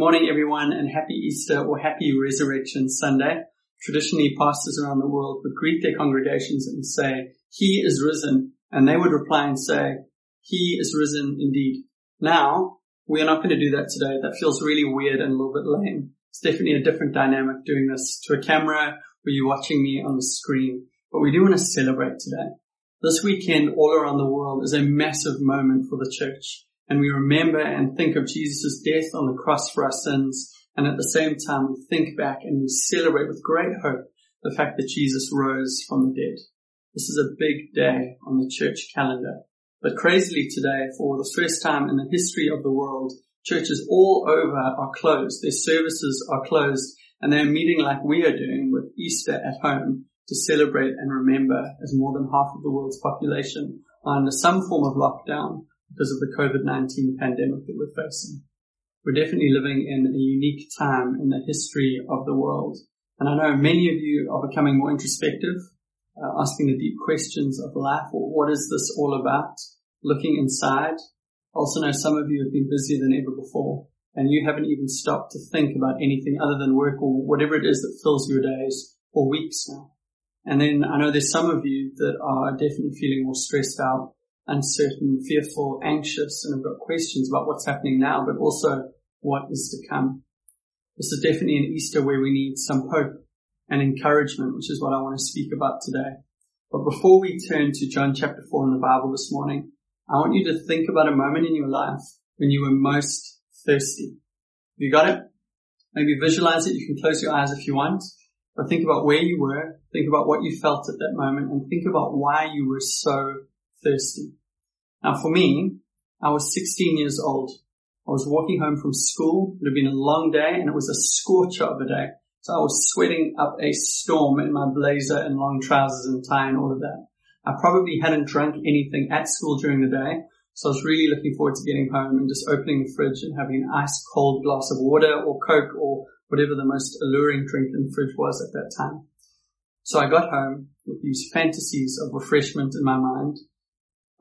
morning, everyone, and happy Easter or happy Resurrection Sunday. Traditionally, pastors around the world would greet their congregations and say, He is risen. And they would reply and say, He is risen indeed. Now, we are not going to do that today. That feels really weird and a little bit lame. It's definitely a different dynamic doing this to a camera or you watching me on the screen. But we do want to celebrate today. This weekend all around the world is a massive moment for the church and we remember and think of Jesus' death on the cross for our sins. And at the same time, we think back and we celebrate with great hope the fact that Jesus rose from the dead. This is a big day on the church calendar. But crazily today, for the first time in the history of the world, churches all over are closed. Their services are closed and they're meeting like we are doing with Easter at home to celebrate and remember as more than half of the world's population are under some form of lockdown because of the COVID-19 pandemic that we're facing. We're definitely living in a unique time in the history of the world. And I know many of you are becoming more introspective, uh, asking the deep questions of life. What is this all about? Looking inside. Also know some of you have been busier than ever before and you haven't even stopped to think about anything other than work or whatever it is that fills your days or weeks now. And then I know there's some of you that are definitely feeling more stressed out uncertain, fearful, anxious, and have got questions about what's happening now, but also what is to come. This is definitely an Easter where we need some hope and encouragement, which is what I want to speak about today. But before we turn to John chapter 4 in the Bible this morning, I want you to think about a moment in your life when you were most thirsty. You got it? Maybe visualize it. You can close your eyes if you want. But think about where you were, think about what you felt at that moment, and think about why you were so thirsty. Now for me, I was 16 years old. I was walking home from school. It had been a long day and it was a scorcher of a day. So I was sweating up a storm in my blazer and long trousers and tie and all of that. I probably hadn't drunk anything at school during the day. So I was really looking forward to getting home and just opening the fridge and having an ice cold glass of water or Coke or whatever the most alluring drink in the fridge was at that time. So I got home with these fantasies of refreshment in my mind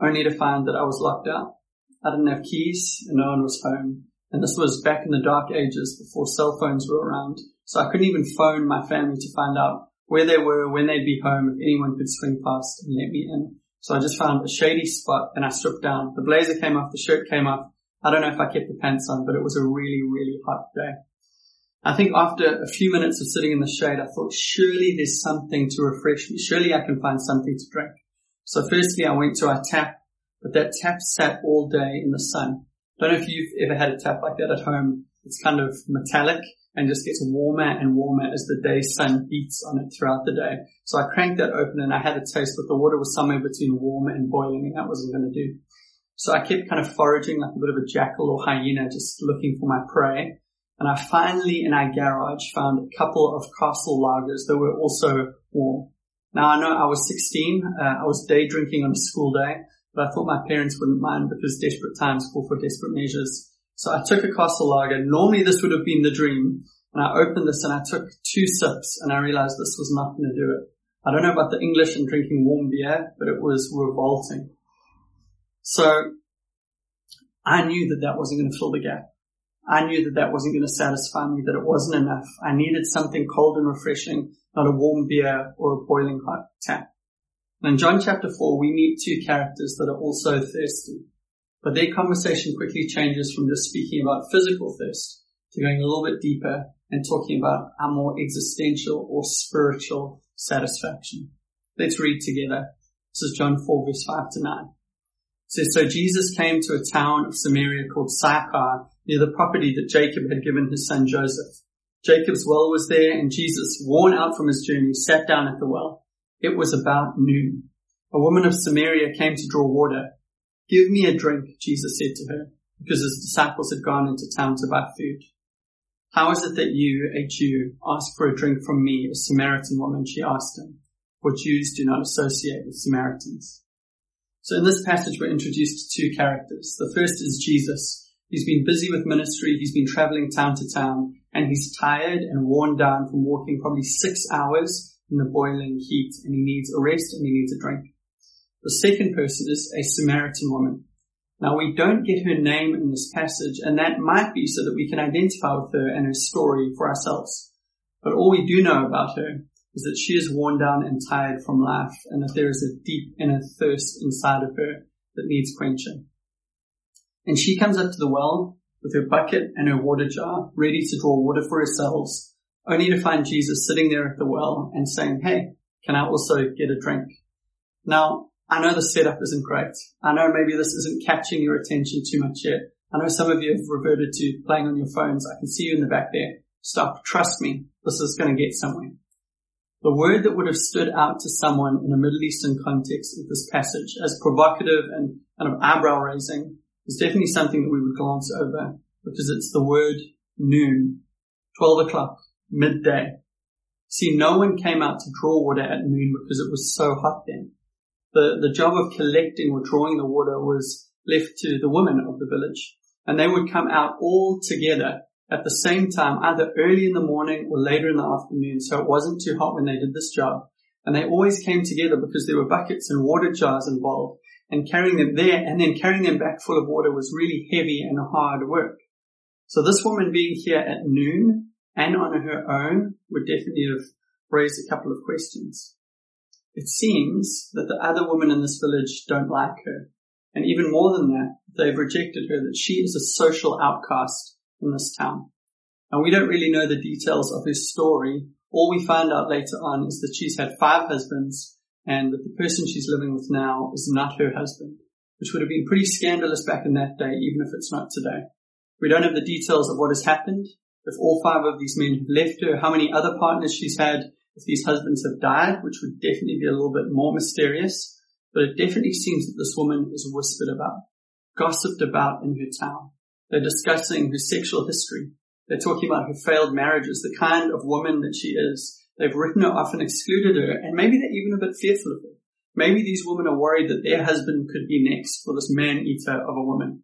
only to find that I was locked out. I didn't have keys and no one was home. And this was back in the dark ages before cell phones were around. So I couldn't even phone my family to find out where they were, when they'd be home, if anyone could swing past and let me in. So I just found a shady spot and I stripped down. The blazer came off, the shirt came off. I don't know if I kept the pants on, but it was a really, really hot day. I think after a few minutes of sitting in the shade, I thought, surely there's something to refresh me. Surely I can find something to drink. So firstly, I went to our tap, but that tap sat all day in the sun. Don't know if you've ever had a tap like that at home. It's kind of metallic and just gets warmer and warmer as the day sun beats on it throughout the day. So I cranked that open and I had a taste, but the water was somewhere between warm and boiling and that wasn't going to do. So I kept kind of foraging like a bit of a jackal or hyena, just looking for my prey. And I finally in our garage found a couple of castle lagers that were also warm. Now I know I was 16, uh, I was day drinking on a school day, but I thought my parents wouldn't mind because desperate times call for desperate measures. So I took a castle lager. Normally this would have been the dream. And I opened this and I took two sips and I realized this was not going to do it. I don't know about the English and drinking warm beer, but it was revolting. So I knew that that wasn't going to fill the gap. I knew that that wasn't going to satisfy me, that it wasn't enough. I needed something cold and refreshing not a warm beer or a boiling hot tap. And in John chapter 4, we meet two characters that are also thirsty. But their conversation quickly changes from just speaking about physical thirst to going a little bit deeper and talking about our more existential or spiritual satisfaction. Let's read together. This is John 4 verse 5 to 9. It says, So Jesus came to a town of Samaria called Sychar near the property that Jacob had given his son Joseph. Jacob's well was there and Jesus, worn out from his journey, sat down at the well. It was about noon. A woman of Samaria came to draw water. Give me a drink, Jesus said to her, because his disciples had gone into town to buy food. How is it that you, a Jew, ask for a drink from me, a Samaritan woman? She asked him, for Jews do not associate with Samaritans. So in this passage, we're introduced to two characters. The first is Jesus, He's been busy with ministry. He's been traveling town to town and he's tired and worn down from walking probably six hours in the boiling heat and he needs a rest and he needs a drink. The second person is a Samaritan woman. Now we don't get her name in this passage, and that might be so that we can identify with her and her story for ourselves. But all we do know about her is that she is worn down and tired from life, and that there is a deep inner thirst inside of her that needs quenching. And she comes up to the well with her bucket and her water jar, ready to draw water for herself, only to find Jesus sitting there at the well and saying, Hey, can I also get a drink? Now, I know the setup isn't great. I know maybe this isn't catching your attention too much yet. I know some of you have reverted to playing on your phones. I can see you in the back there. Stop. Trust me. This is going to get somewhere. The word that would have stood out to someone in a Middle Eastern context of this passage as provocative and kind of eyebrow raising is definitely something that we would glance over because it's the word noon, 12 o'clock, midday. See, no one came out to draw water at noon because it was so hot then. The, the job of collecting or drawing the water was left to the women of the village and they would come out all together at the same time, either early in the morning or later in the afternoon, so it wasn't too hot when they did this job. And they always came together because there were buckets and water jars involved, and carrying them there and then carrying them back full of water was really heavy and hard work. So this woman being here at noon and on her own would definitely have raised a couple of questions. It seems that the other women in this village don't like her. And even more than that, they've rejected her, that she is a social outcast in this town. And we don't really know the details of her story. All we find out later on is that she's had five husbands and that the person she's living with now is not her husband, which would have been pretty scandalous back in that day, even if it's not today. We don't have the details of what has happened, if all five of these men have left her, how many other partners she's had, if these husbands have died, which would definitely be a little bit more mysterious. But it definitely seems that this woman is whispered about, gossiped about in her town. They're discussing her sexual history. They're talking about her failed marriages, the kind of woman that she is. They've written her off and excluded her, and maybe they're even a bit fearful of her. Maybe these women are worried that their husband could be next for this man-eater of a woman.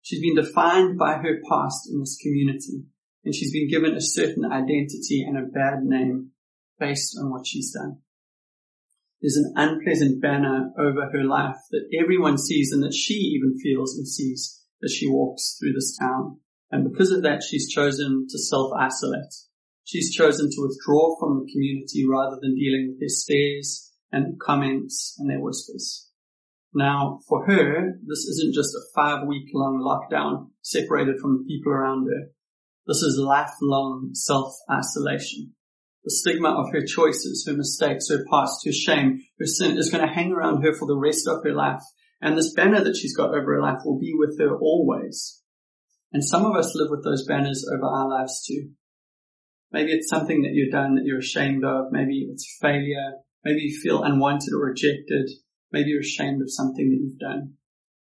She's been defined by her past in this community, and she's been given a certain identity and a bad name based on what she's done. There's an unpleasant banner over her life that everyone sees and that she even feels and sees as she walks through this town. And because of that, she's chosen to self-isolate. She's chosen to withdraw from the community rather than dealing with their stares and comments and their whispers. Now, for her, this isn't just a five week long lockdown separated from the people around her. This is lifelong self-isolation. The stigma of her choices, her mistakes, her past, her shame, her sin is going to hang around her for the rest of her life and this banner that she's got over her life will be with her always. And some of us live with those banners over our lives too. Maybe it's something that you've done that you're ashamed of. Maybe it's failure. Maybe you feel unwanted or rejected. Maybe you're ashamed of something that you've done.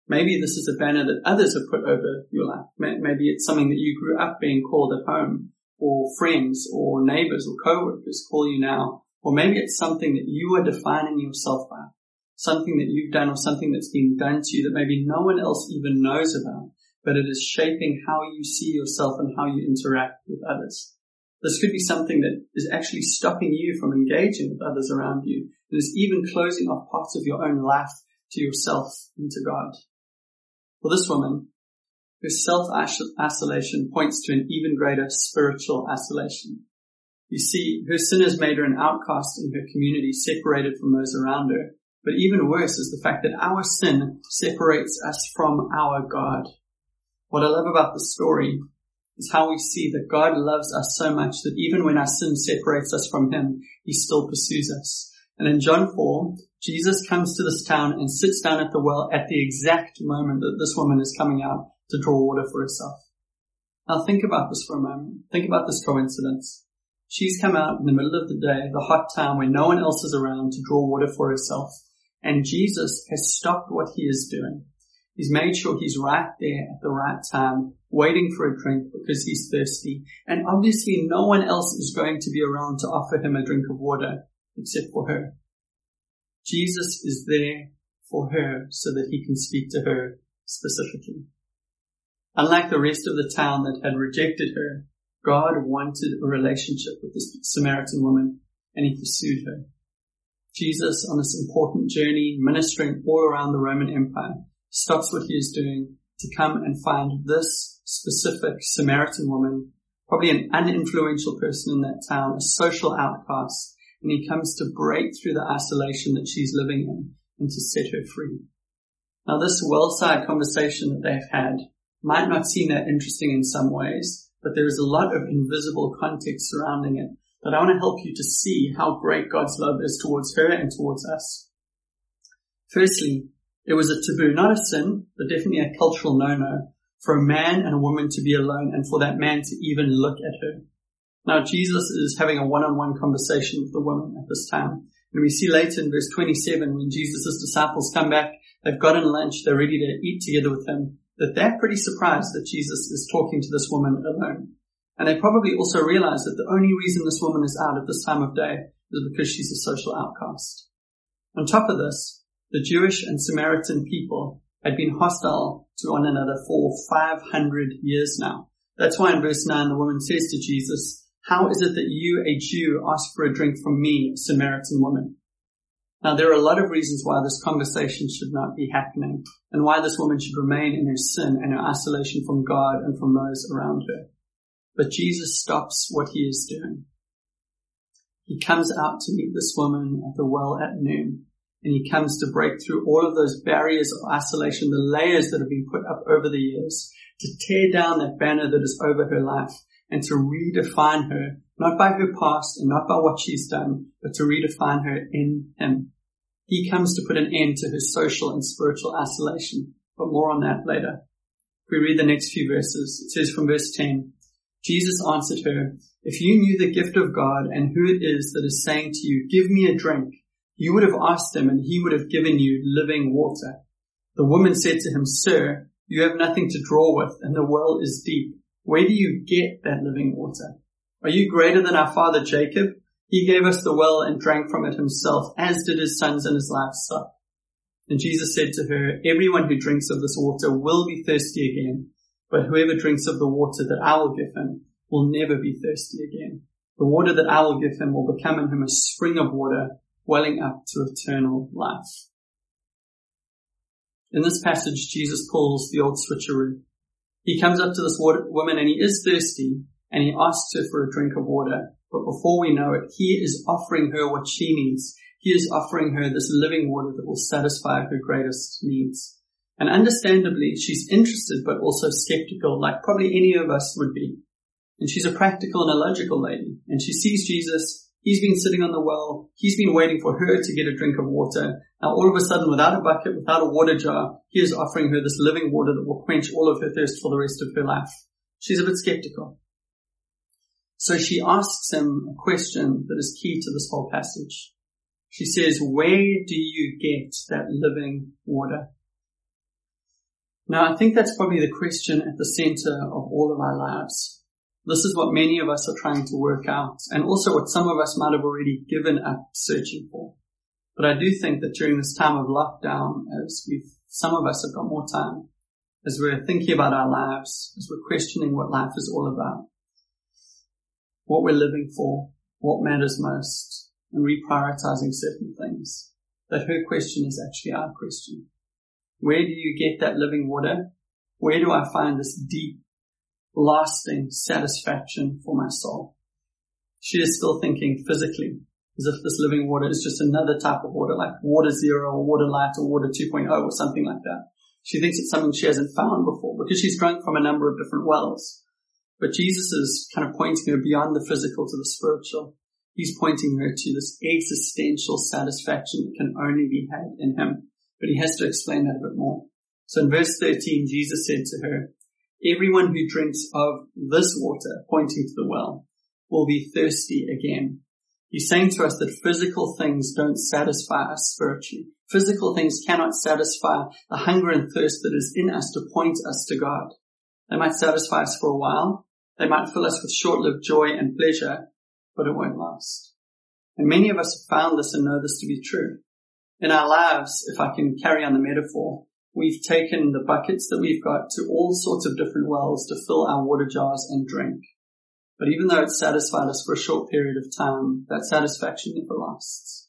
Maybe this is a banner that others have put over your life. Maybe it's something that you grew up being called at home or friends or neighbors or co-workers call you now. Or maybe it's something that you are defining yourself by something that you've done or something that's been done to you that maybe no one else even knows about, but it is shaping how you see yourself and how you interact with others. This could be something that is actually stopping you from engaging with others around you. and is even closing off parts of your own life to yourself and to God. For this woman, her self-isolation points to an even greater spiritual isolation. You see, her sin has made her an outcast in her community, separated from those around her. But even worse is the fact that our sin separates us from our God. What I love about the story is how we see that God loves us so much that even when our sin separates us from Him, He still pursues us. And in John 4, Jesus comes to this town and sits down at the well at the exact moment that this woman is coming out to draw water for herself. Now think about this for a moment. Think about this coincidence. She's come out in the middle of the day, the hot time when no one else is around to draw water for herself. And Jesus has stopped what he is doing. He's made sure he's right there at the right time, waiting for a drink because he's thirsty. And obviously no one else is going to be around to offer him a drink of water except for her. Jesus is there for her so that he can speak to her specifically. Unlike the rest of the town that had rejected her, God wanted a relationship with this Samaritan woman and he pursued her. Jesus on this important journey, ministering all around the Roman Empire, stops what he is doing to come and find this specific Samaritan woman, probably an uninfluential person in that town, a social outcast, and he comes to break through the isolation that she's living in and to set her free. Now this well-side conversation that they've had might not seem that interesting in some ways, but there is a lot of invisible context surrounding it that I want to help you to see how great God's love is towards her and towards us. Firstly, it was a taboo, not a sin, but definitely a cultural no-no for a man and a woman to be alone and for that man to even look at her. Now Jesus is having a one-on-one conversation with the woman at this time. And we see later in verse 27 when Jesus' disciples come back, they've gotten lunch, they're ready to eat together with him, that they're pretty surprised that Jesus is talking to this woman alone. And they probably also realize that the only reason this woman is out at this time of day is because she's a social outcast. On top of this, the Jewish and Samaritan people had been hostile to one another for 500 years now. That's why in verse 9 the woman says to Jesus, how is it that you, a Jew, ask for a drink from me, a Samaritan woman? Now there are a lot of reasons why this conversation should not be happening and why this woman should remain in her sin and her isolation from God and from those around her. But Jesus stops what he is doing. He comes out to meet this woman at the well at noon and he comes to break through all of those barriers of isolation, the layers that have been put up over the years to tear down that banner that is over her life and to redefine her, not by her past and not by what she's done, but to redefine her in him. He comes to put an end to her social and spiritual isolation, but more on that later. If we read the next few verses, it says from verse 10, Jesus answered her, if you knew the gift of God and who it is that is saying to you, give me a drink, you would have asked him and he would have given you living water. The woman said to him, Sir, you have nothing to draw with and the well is deep. Where do you get that living water? Are you greater than our father Jacob? He gave us the well and drank from it himself, as did his sons and his livestock. And Jesus said to her, Everyone who drinks of this water will be thirsty again, but whoever drinks of the water that I will give him will never be thirsty again. The water that I will give him will become in him a spring of water welling up to eternal life. In this passage, Jesus pulls the old switcheroo. He comes up to this water, woman and he is thirsty and he asks her for a drink of water. But before we know it, he is offering her what she needs. He is offering her this living water that will satisfy her greatest needs. And understandably, she's interested but also skeptical, like probably any of us would be. And she's a practical and a logical lady. And she sees Jesus He's been sitting on the well. He's been waiting for her to get a drink of water. Now all of a sudden, without a bucket, without a water jar, he is offering her this living water that will quench all of her thirst for the rest of her life. She's a bit skeptical. So she asks him a question that is key to this whole passage. She says, where do you get that living water? Now I think that's probably the question at the center of all of our lives. This is what many of us are trying to work out and also what some of us might have already given up searching for. But I do think that during this time of lockdown, as we've, some of us have got more time, as we're thinking about our lives, as we're questioning what life is all about, what we're living for, what matters most, and reprioritizing certain things, that her question is actually our question. Where do you get that living water? Where do I find this deep lasting satisfaction for my soul. She is still thinking physically as if this living water is just another type of water, like water zero or water light or water 2.0 or something like that. She thinks it's something she hasn't found before because she's drunk from a number of different wells. But Jesus is kind of pointing her beyond the physical to the spiritual. He's pointing her to this existential satisfaction that can only be had in him. But he has to explain that a bit more. So in verse 13, Jesus said to her, Everyone who drinks of this water, pointing to the well, will be thirsty again. He's saying to us that physical things don't satisfy us spiritually. Physical things cannot satisfy the hunger and thirst that is in us to point us to God. They might satisfy us for a while. They might fill us with short-lived joy and pleasure, but it won't last. And many of us have found this and know this to be true. In our lives, if I can carry on the metaphor, We've taken the buckets that we've got to all sorts of different wells to fill our water jars and drink. But even though it satisfied us for a short period of time, that satisfaction never lasts.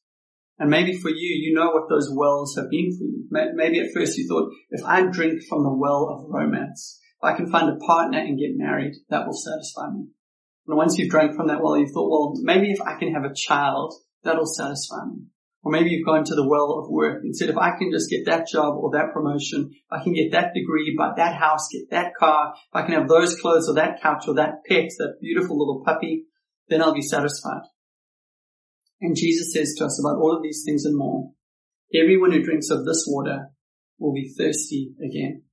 And maybe for you, you know what those wells have been for you. Maybe at first you thought, if I drink from the well of romance, if I can find a partner and get married, that will satisfy me. And once you've drank from that well, you thought, well, maybe if I can have a child, that'll satisfy me. Or maybe you've gone to the well of work and said, if I can just get that job or that promotion, I can get that degree, buy that house, get that car, if I can have those clothes or that couch or that pet, that beautiful little puppy, then I'll be satisfied. And Jesus says to us about all of these things and more, everyone who drinks of this water will be thirsty again.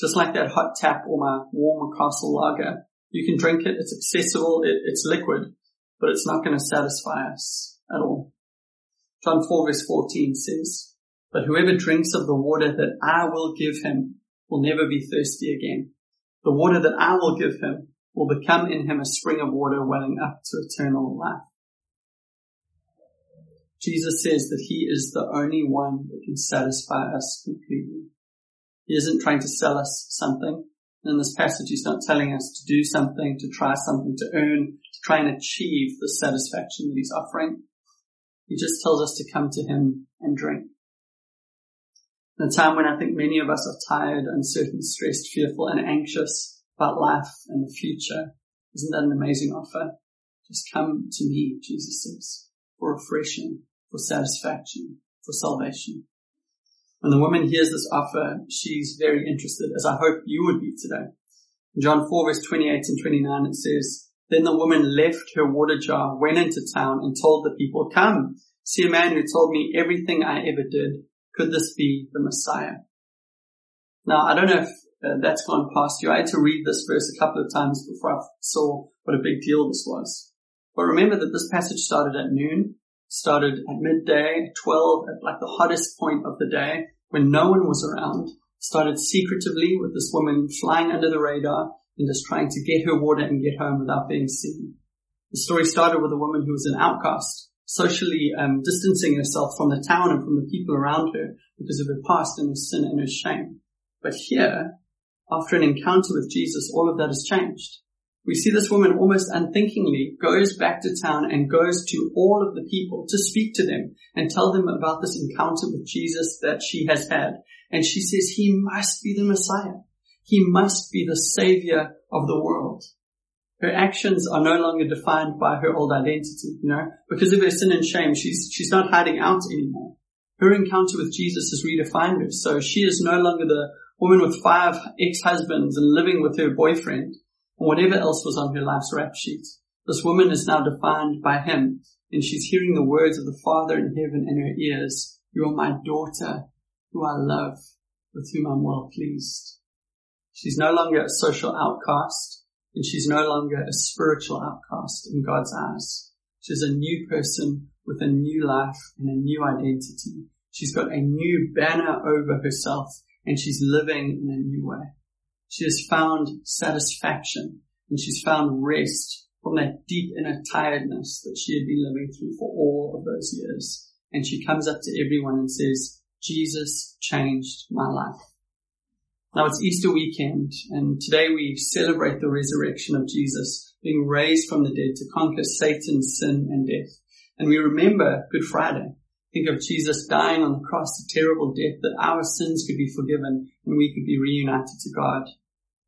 Just like that hot tap or my warm castle lager, you can drink it, it's accessible, it, it's liquid, but it's not going to satisfy us at all. John 4 verse 14 says, but whoever drinks of the water that I will give him will never be thirsty again. The water that I will give him will become in him a spring of water welling up to eternal life. Jesus says that he is the only one that can satisfy us completely. He isn't trying to sell us something. In this passage, he's not telling us to do something, to try something, to earn, to try and achieve the satisfaction that he's offering. He just tells us to come to him and drink. In a time when I think many of us are tired, uncertain, stressed, fearful, and anxious about life and the future, isn't that an amazing offer? Just come to me, Jesus says, for refreshing, for satisfaction, for salvation. When the woman hears this offer, she's very interested, as I hope you would be today. In John 4 verse 28 and 29 it says, Then the woman left her water jar, went into town and told the people, Come, see a man who told me everything I ever did. Could this be the Messiah? Now, I don't know if uh, that's gone past you. I had to read this verse a couple of times before I saw what a big deal this was. But remember that this passage started at noon started at midday, 12, at like the hottest point of the day when no one was around, started secretively with this woman flying under the radar and just trying to get her water and get home without being seen. The story started with a woman who was an outcast, socially um, distancing herself from the town and from the people around her because of her past and her sin and her shame. But here, after an encounter with Jesus, all of that has changed. We see this woman almost unthinkingly goes back to town and goes to all of the people to speak to them and tell them about this encounter with Jesus that she has had. And she says, he must be the Messiah. He must be the savior of the world. Her actions are no longer defined by her old identity, you know, because of her sin and shame, she's, she's not hiding out anymore. Her encounter with Jesus has redefined her. So she is no longer the woman with five ex-husbands and living with her boyfriend and whatever else was on her life's rap sheet. This woman is now defined by him, and she's hearing the words of the Father in heaven in her ears. You are my daughter, who I love, with whom I'm well pleased. She's no longer a social outcast, and she's no longer a spiritual outcast in God's eyes. She's a new person with a new life and a new identity. She's got a new banner over herself, and she's living in a new way. She has found satisfaction and she's found rest from that deep inner tiredness that she had been living through for all of those years. And she comes up to everyone and says, Jesus changed my life. Now it's Easter weekend and today we celebrate the resurrection of Jesus being raised from the dead to conquer Satan, sin and death. And we remember Good Friday. Think of Jesus dying on the cross, a terrible death that our sins could be forgiven and we could be reunited to God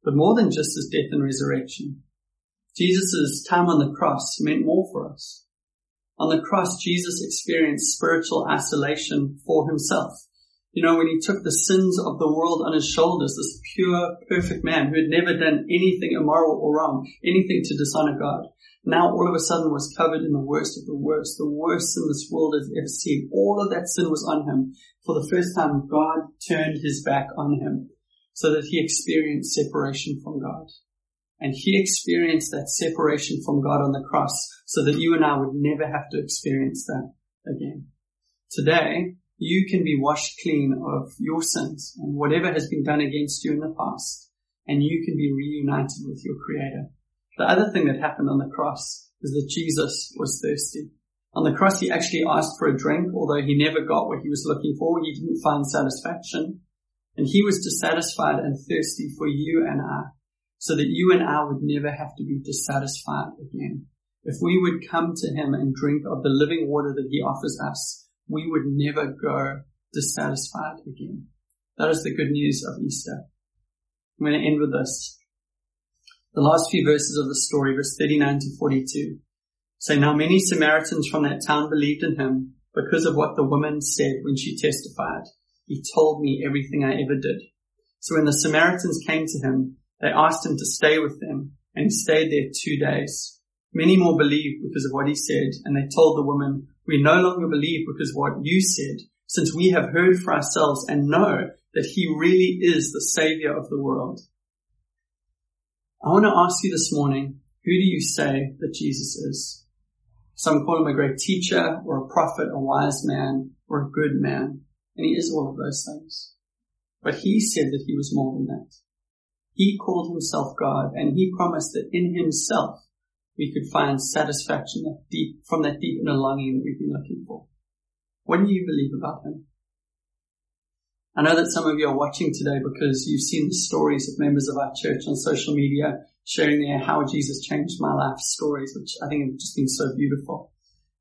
but more than just his death and resurrection. Jesus' time on the cross meant more for us. On the cross, Jesus experienced spiritual isolation for himself. You know, when he took the sins of the world on his shoulders, this pure, perfect man who had never done anything immoral or wrong, anything to dishonor God, now all of a sudden was covered in the worst of the worst, the worst sin this world has ever seen. All of that sin was on him. For the first time, God turned his back on him so that he experienced separation from God. And he experienced that separation from God on the cross so that you and I would never have to experience that again. Today, you can be washed clean of your sins and whatever has been done against you in the past, and you can be reunited with your Creator. The other thing that happened on the cross is that Jesus was thirsty. On the cross, he actually asked for a drink, although he never got what he was looking for. He didn't find satisfaction. And he was dissatisfied and thirsty for you and I, so that you and I would never have to be dissatisfied again. If we would come to him and drink of the living water that he offers us, we would never go dissatisfied again. That is the good news of Easter. I'm going to end with this. The last few verses of the story, verse 39 to 42, say, Now many Samaritans from that town believed in him because of what the woman said when she testified. He told me everything I ever did. So when the Samaritans came to him, they asked him to stay with them, and he stayed there two days. Many more believed because of what he said, and they told the woman, We no longer believe because what you said, since we have heard for ourselves and know that he really is the savior of the world. I want to ask you this morning, who do you say that Jesus is? Some call him a great teacher or a prophet, a wise man or a good man. And he is all of those things. But he said that he was more than that. He called himself God and he promised that in himself we could find satisfaction that deep, from that deep inner longing that we've been looking for. What do you believe about him? I know that some of you are watching today because you've seen the stories of members of our church on social media sharing their how Jesus changed my life stories, which I think have just been so beautiful.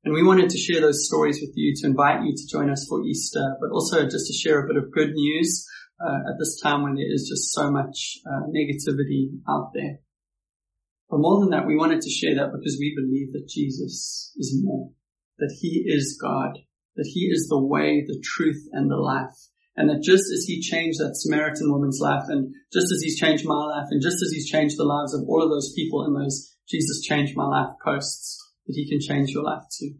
And we wanted to share those stories with you to invite you to join us for Easter, but also just to share a bit of good news uh, at this time when there is just so much uh, negativity out there. But more than that, we wanted to share that because we believe that Jesus is more, that He is God, that He is the way, the truth, and the life. And that just as he changed that Samaritan woman's life and just as he's changed my life and just as he's changed the lives of all of those people in those Jesus changed my life posts, that he can change your life too.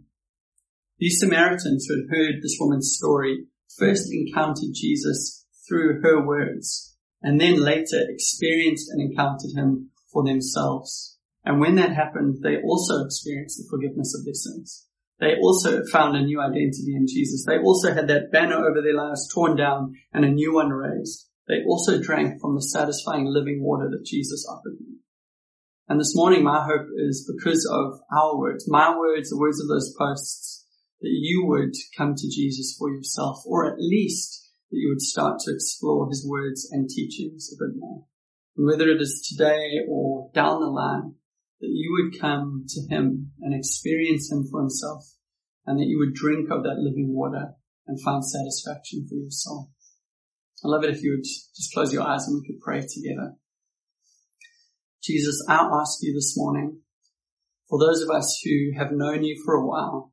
These Samaritans who had heard this woman's story first encountered Jesus through her words and then later experienced and encountered him for themselves. And when that happened, they also experienced the forgiveness of their sins. They also found a new identity in Jesus. They also had that banner over their lives torn down and a new one raised. They also drank from the satisfying living water that Jesus offered them. And this morning, my hope is because of our words, my words, the words of those posts, that you would come to Jesus for yourself, or at least that you would start to explore his words and teachings a bit more. Whether it is today or down the line, that you would come to him and experience him for himself and that you would drink of that living water and find satisfaction for your soul. I love it if you would just close your eyes and we could pray together. Jesus, I ask you this morning for those of us who have known you for a while,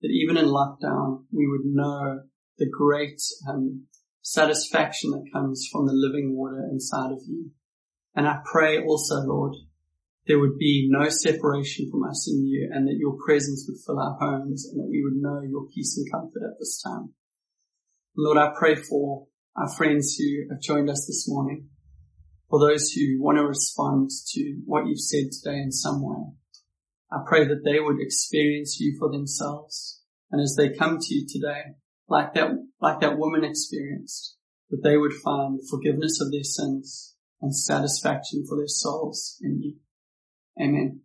that even in lockdown, we would know the great um, satisfaction that comes from the living water inside of you. And I pray also, Lord, there would be no separation from us in you and that your presence would fill our homes and that we would know your peace and comfort at this time. Lord, I pray for our friends who have joined us this morning, for those who want to respond to what you've said today in some way. I pray that they would experience you for themselves. And as they come to you today, like that, like that woman experienced, that they would find forgiveness of their sins and satisfaction for their souls in you. Amen.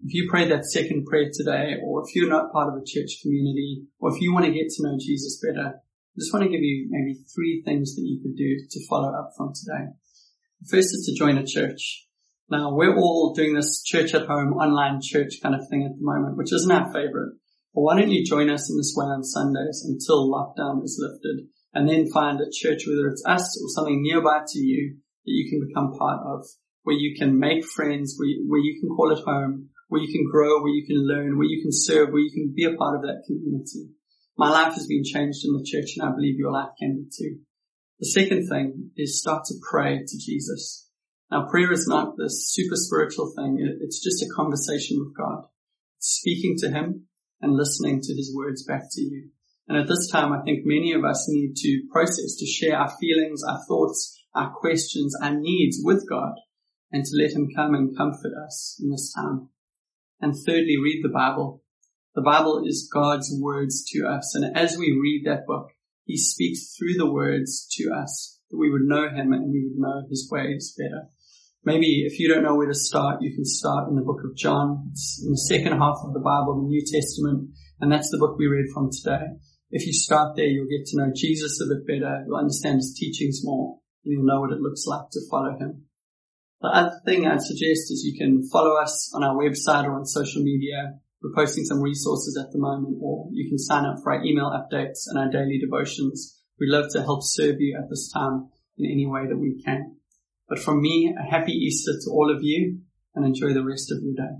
If you pray that second prayer today, or if you're not part of a church community, or if you want to get to know Jesus better, I just want to give you maybe three things that you could do to follow up from today. The first is to join a church. Now, we're all doing this church at home, online church kind of thing at the moment, which isn't our favorite. But why don't you join us in this way on Sundays until lockdown is lifted and then find a church, whether it's us or something nearby to you that you can become part of where you can make friends, where you, where you can call it home, where you can grow, where you can learn, where you can serve, where you can be a part of that community. My life has been changed in the church and I believe your life can be too. The second thing is start to pray to Jesus. Now prayer is not this super spiritual thing. It's just a conversation with God. Speaking to Him and listening to His words back to you. And at this time, I think many of us need to process, to share our feelings, our thoughts, our questions, our needs with God and to let him come and comfort us in this time. And thirdly, read the Bible. The Bible is God's words to us. And as we read that book, he speaks through the words to us that we would know him and we would know his ways better. Maybe if you don't know where to start, you can start in the book of John. It's in the second half of the Bible, the New Testament, and that's the book we read from today. If you start there, you'll get to know Jesus a bit better. You'll understand his teachings more and you'll know what it looks like to follow him. The other thing I'd suggest is you can follow us on our website or on social media. We're posting some resources at the moment, or you can sign up for our email updates and our daily devotions. We'd love to help serve you at this time in any way that we can. But from me, a happy Easter to all of you and enjoy the rest of your day.